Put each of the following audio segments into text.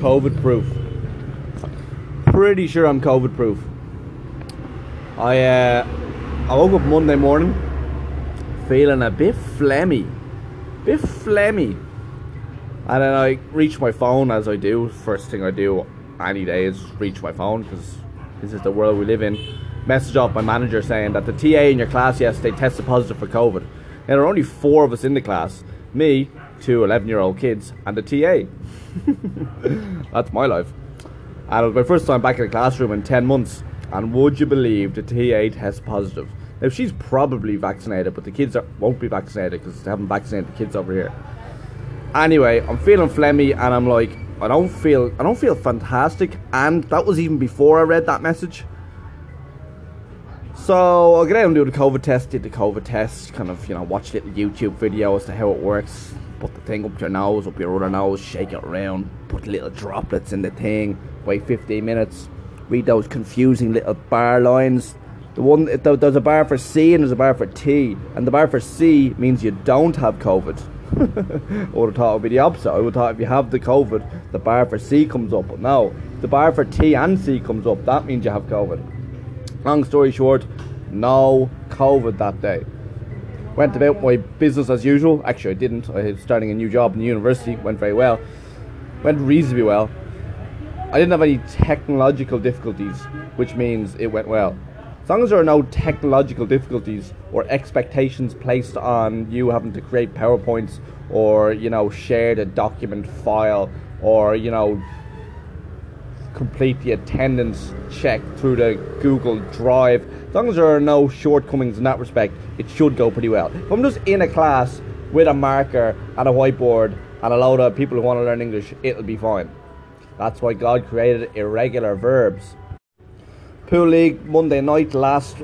COVID proof. Pretty sure I'm COVID proof. I uh, I woke up Monday morning feeling a bit phlegmy, bit phlegmy, and then I reached my phone as I do. First thing I do any day is reach my phone because this is the world we live in. Message off my manager saying that the TA in your class yesterday tested positive for COVID. Now, there are only four of us in the class me, two 11 year old kids, and the TA. That's my life. And it was my first time back in the classroom in 10 months. And would you believe the TA test positive? Now, she's probably vaccinated, but the kids are, won't be vaccinated because they haven't vaccinated the kids over here. Anyway, I'm feeling phlegmy and I'm like, I don't feel I don't feel fantastic and that was even before I read that message. So I'll get out and do the COVID test, did the COVID test, kind of, you know, watch a little YouTube video as to how it works. Put the thing up your nose, up your other nose, shake it around, put little droplets in the thing, wait 15 minutes, read those confusing little bar lines. The one there's a bar for C and there's a bar for T, and the bar for C means you don't have COVID. I would have thought it would be the opposite. I would have thought if you have the COVID, the bar for C comes up. But no, the bar for T and C comes up. That means you have COVID. Long story short, no COVID that day. Went about my business as usual. Actually, I didn't. I was starting a new job in the university. Went very well. Went reasonably well. I didn't have any technological difficulties, which means it went well. As long as there are no technological difficulties or expectations placed on you having to create PowerPoints or, you know, share the document file or, you know, complete the attendance check through the Google Drive. As long as there are no shortcomings in that respect, it should go pretty well. If I'm just in a class with a marker and a whiteboard and a load of people who want to learn English, it'll be fine. That's why God created irregular verbs. Pool League Monday night, last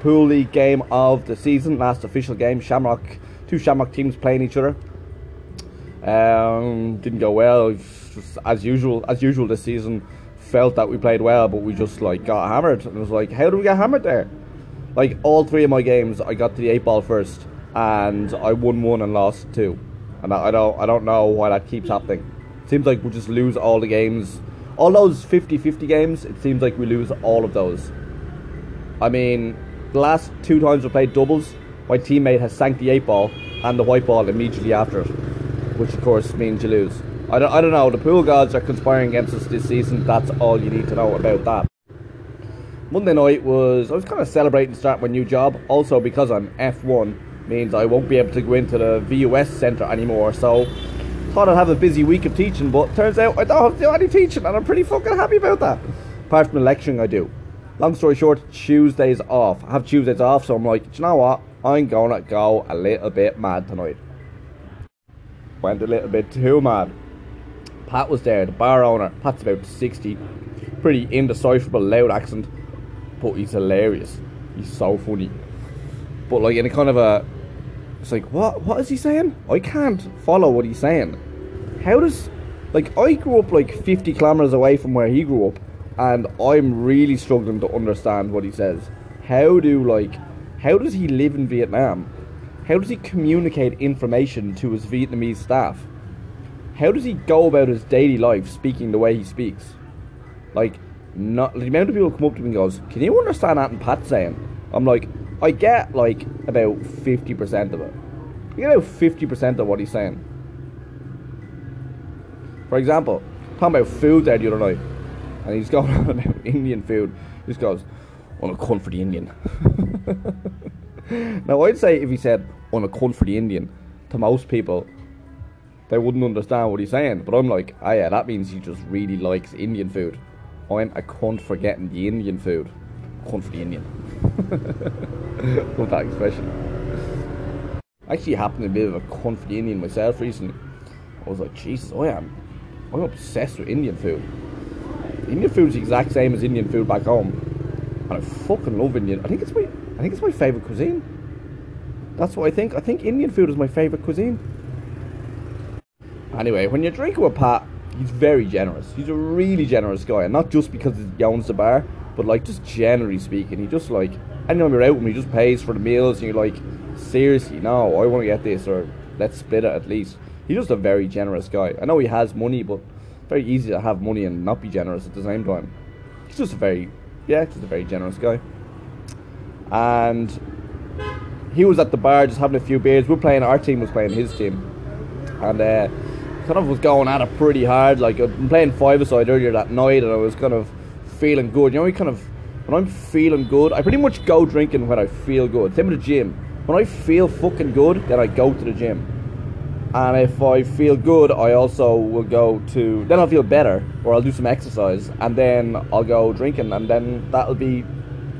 Pool League game of the season, last official game. Shamrock, two Shamrock teams playing each other. Um, didn't go well, as usual. As usual this season, felt that we played well, but we just like got hammered. And it was like, how do we get hammered there? Like all three of my games, I got to the eight ball first, and I won one and lost two. And I, don't, I don't know why that keeps happening. Seems like we just lose all the games all those 50-50 games, it seems like we lose all of those. I mean, the last two times we played doubles, my teammate has sank the eight ball and the white ball immediately after it, which of course means you lose. I don't, I don't know, the pool gods are conspiring against us this season, that's all you need to know about that. Monday night was, I was kind of celebrating start my new job, also because I'm F1 means I won't be able to go into the VUS centre anymore, so Thought I'd have a busy week of teaching, but turns out I don't have to do any teaching, and I'm pretty fucking happy about that. Apart from the lecturing I do. Long story short, Tuesdays off. I have Tuesdays off, so I'm like, you know what? I'm gonna go a little bit mad tonight. Went a little bit too mad. Pat was there, the bar owner. Pat's about 60. Pretty indecipherable, loud accent. But he's hilarious. He's so funny. But like in a kind of a it's like, what? What is he saying? I can't follow what he's saying. How does, like, I grew up like 50 kilometers away from where he grew up, and I'm really struggling to understand what he says. How do, like, how does he live in Vietnam? How does he communicate information to his Vietnamese staff? How does he go about his daily life speaking the way he speaks? Like, not the amount of people come up to me and goes, "Can you understand that?" And Pat saying, "I'm like, I get like about 50% of it. I get about 50% of what he's saying. For example, talking about food there the other night, and he's going on about Indian food. He just goes, I'm a cunt for the Indian. now, I'd say if he said, I'm a cunt for the Indian, to most people, they wouldn't understand what he's saying. But I'm like, ah, oh, yeah, that means he just really likes Indian food. I'm a cunt for getting the Indian food. Cunt for the Indian. Love that expression. I actually happened to be a bit of a cunt for the Indian myself recently. I was like, Jesus, I am. I'm obsessed with Indian food. Indian food is the exact same as Indian food back home. And I fucking love Indian. I think it's my I think it's my favourite cuisine. That's what I think. I think Indian food is my favourite cuisine. Anyway, when you're drinking with Pat, he's very generous. He's a really generous guy, and not just because he owns the bar, but like just generally speaking, he just like anytime you're out with he just pays for the meals, and you're like, seriously, no, I want to get this, or let's split it at least. He's just a very generous guy. I know he has money, but very easy to have money and not be generous at the same time. He's just a very, yeah, just a very generous guy. And he was at the bar just having a few beers. We're playing, our team was playing his team. And uh, kind of was going at it pretty hard. Like, been playing five-a-side earlier that night and I was kind of feeling good. You know, we kind of, when I'm feeling good, I pretty much go drinking when I feel good. Same with the gym. When I feel fucking good, then I go to the gym. And if I feel good, I also will go to. Then I'll feel better, or I'll do some exercise, and then I'll go drinking, and then that'll be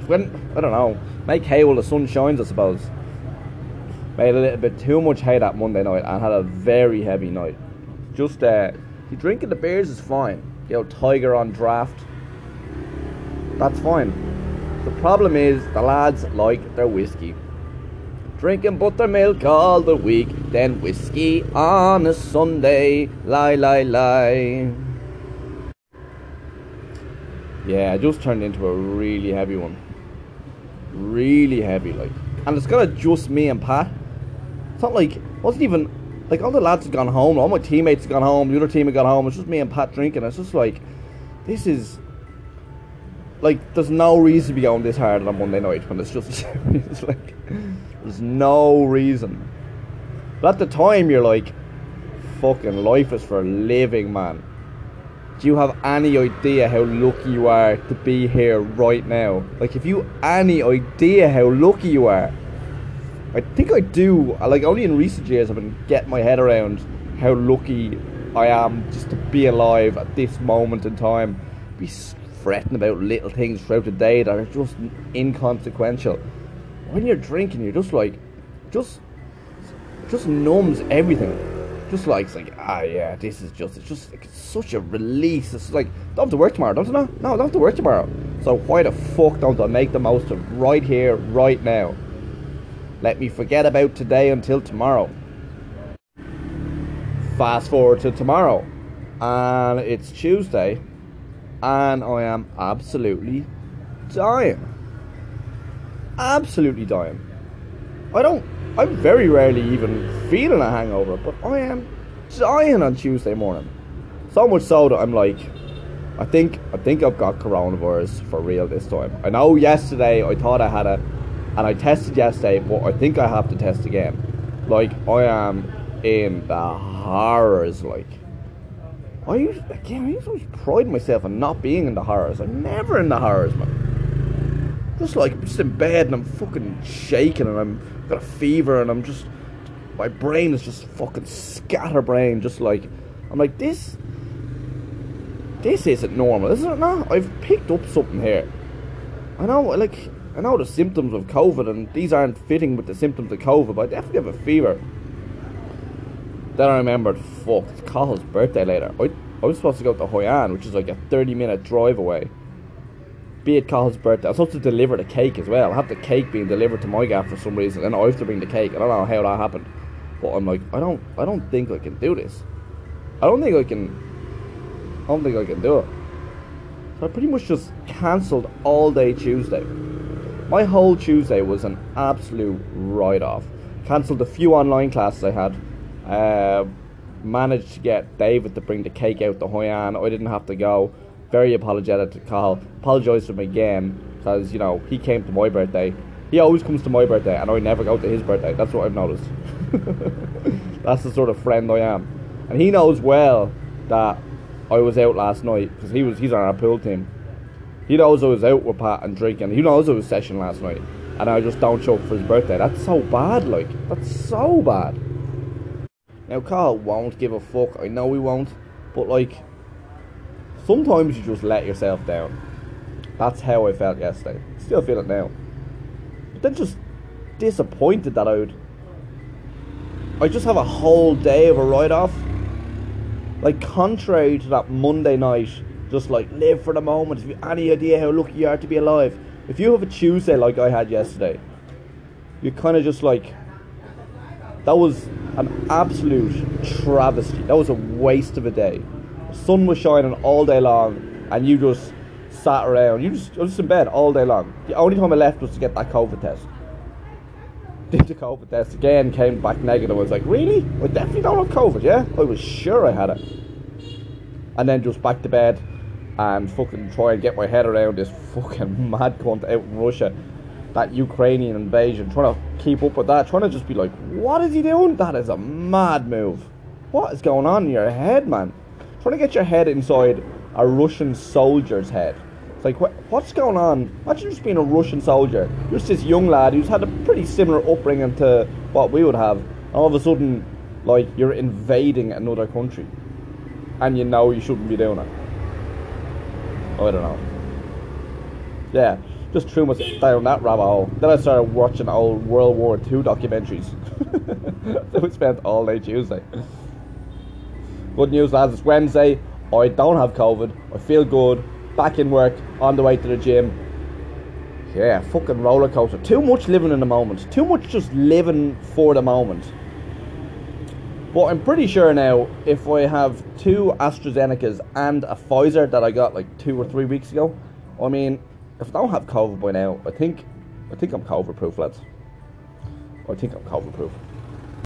when I don't know. Make hay while the sun shines, I suppose. Made a little bit too much hay that Monday night, and had a very heavy night. Just uh, you drinking the beers is fine. You know, Tiger on draft. That's fine. The problem is the lads like their whiskey drinking buttermilk all the week, then whiskey on a Sunday. Lie, lie, lie. Yeah, I just turned into a really heavy one. Really heavy, like. And it's kind of just me and Pat. It's not like, wasn't even, like, all the lads had gone home, all my teammates had gone home, the other team had gone home, it's just me and Pat drinking. It's just like, this is, like, there's no reason to be going this hard on a Monday night when it's just, it's like, there's no reason. But at the time, you're like, fucking life is for living, man. Do you have any idea how lucky you are to be here right now? Like, if you any idea how lucky you are, I think I do. Like, only in recent years I've been getting my head around how lucky I am just to be alive at this moment in time. Be fretting about little things throughout the day that are just inconsequential when you're drinking, you're just like, just, just numbs everything. Just like, it's like, ah, yeah, this is just, it's just it's such a release. It's like, don't have to work tomorrow, don't you know? No, don't have to work tomorrow. So why the fuck don't I make the most of right here, right now? Let me forget about today until tomorrow. Fast forward to tomorrow, and it's Tuesday, and I am absolutely dying absolutely dying. I don't. I'm very rarely even feeling a hangover, but I am dying on Tuesday morning. So much so that I'm like, I think I think I've got coronavirus for real this time. I know yesterday I thought I had it, and I tested yesterday, but I think I have to test again. Like I am in the horrors. Like I again, I to pride myself on not being in the horrors. I'm never in the horrors, man just like I'm just in bed and I'm fucking shaking and I'm got a fever and I'm just my brain is just fucking scatterbrain. Just like I'm like this. This isn't normal, isn't it? No, I've picked up something here. I know, like I know the symptoms of COVID, and these aren't fitting with the symptoms of COVID, but I definitely have a fever. Then I remembered, fuck, it's Carl's birthday later. I, I was supposed to go to Hoi An, which is like a 30 minute drive away be it Carl's birthday. I was supposed to deliver the cake as well. I have the cake being delivered to my gaff for some reason, and I have to bring the cake. I don't know how that happened, but I'm like, I don't, I don't think I can do this. I don't think I can. I don't think I can do it. So I pretty much just cancelled all day Tuesday. My whole Tuesday was an absolute write-off. Cancelled a few online classes I had. Uh, managed to get David to bring the cake out to Hoi An. I didn't have to go very apologetic to Carl. Apologised to him again because you know he came to my birthday. He always comes to my birthday, and I never go to his birthday. That's what I've noticed. That's the sort of friend I am, and he knows well that I was out last night because he was he's on our pool team. He knows I was out with Pat and drinking. He knows I was session last night, and I just don't show up for his birthday. That's so bad. Like that's so bad. Now Carl won't give a fuck. I know he won't, but like sometimes you just let yourself down. That's how I felt yesterday. Still feel it now. But then just disappointed that I would. I just have a whole day of a write off. Like, contrary to that Monday night, just like live for the moment. If you have any idea how lucky you are to be alive, if you have a Tuesday like I had yesterday, you're kind of just like, that was an absolute travesty. That was a waste of a day sun was shining all day long, and you just sat around. You just, you just in bed all day long. The only time I left was to get that COVID test. Did the COVID test again, came back negative. I was like, really? I definitely don't have COVID, yeah? I was sure I had it. and then just back to bed and fucking try and get my head around this fucking mad cunt out in Russia, that Ukrainian invasion, trying to keep up with that, trying to just be like, what is he doing? That is a mad move. What is going on in your head, man? Trying to get your head inside a Russian soldier's head. It's like, what, what's going on? Imagine just being a Russian soldier. You're just this young lad who's had a pretty similar upbringing to what we would have. And all of a sudden, like, you're invading another country. And you know you shouldn't be doing it. Oh, I don't know. Yeah, just threw myself down that rabbit hole. Then I started watching old World War II documentaries. so we spent all day Tuesday. Good news, lads. It's Wednesday. I don't have COVID. I feel good. Back in work. On the way to the gym. Yeah, fucking roller coaster. Too much living in the moment. Too much just living for the moment. But I'm pretty sure now, if I have two AstraZenecas and a Pfizer that I got like two or three weeks ago, I mean, if I don't have COVID by now, I think, I think I'm COVID proof, lads. I think I'm COVID proof.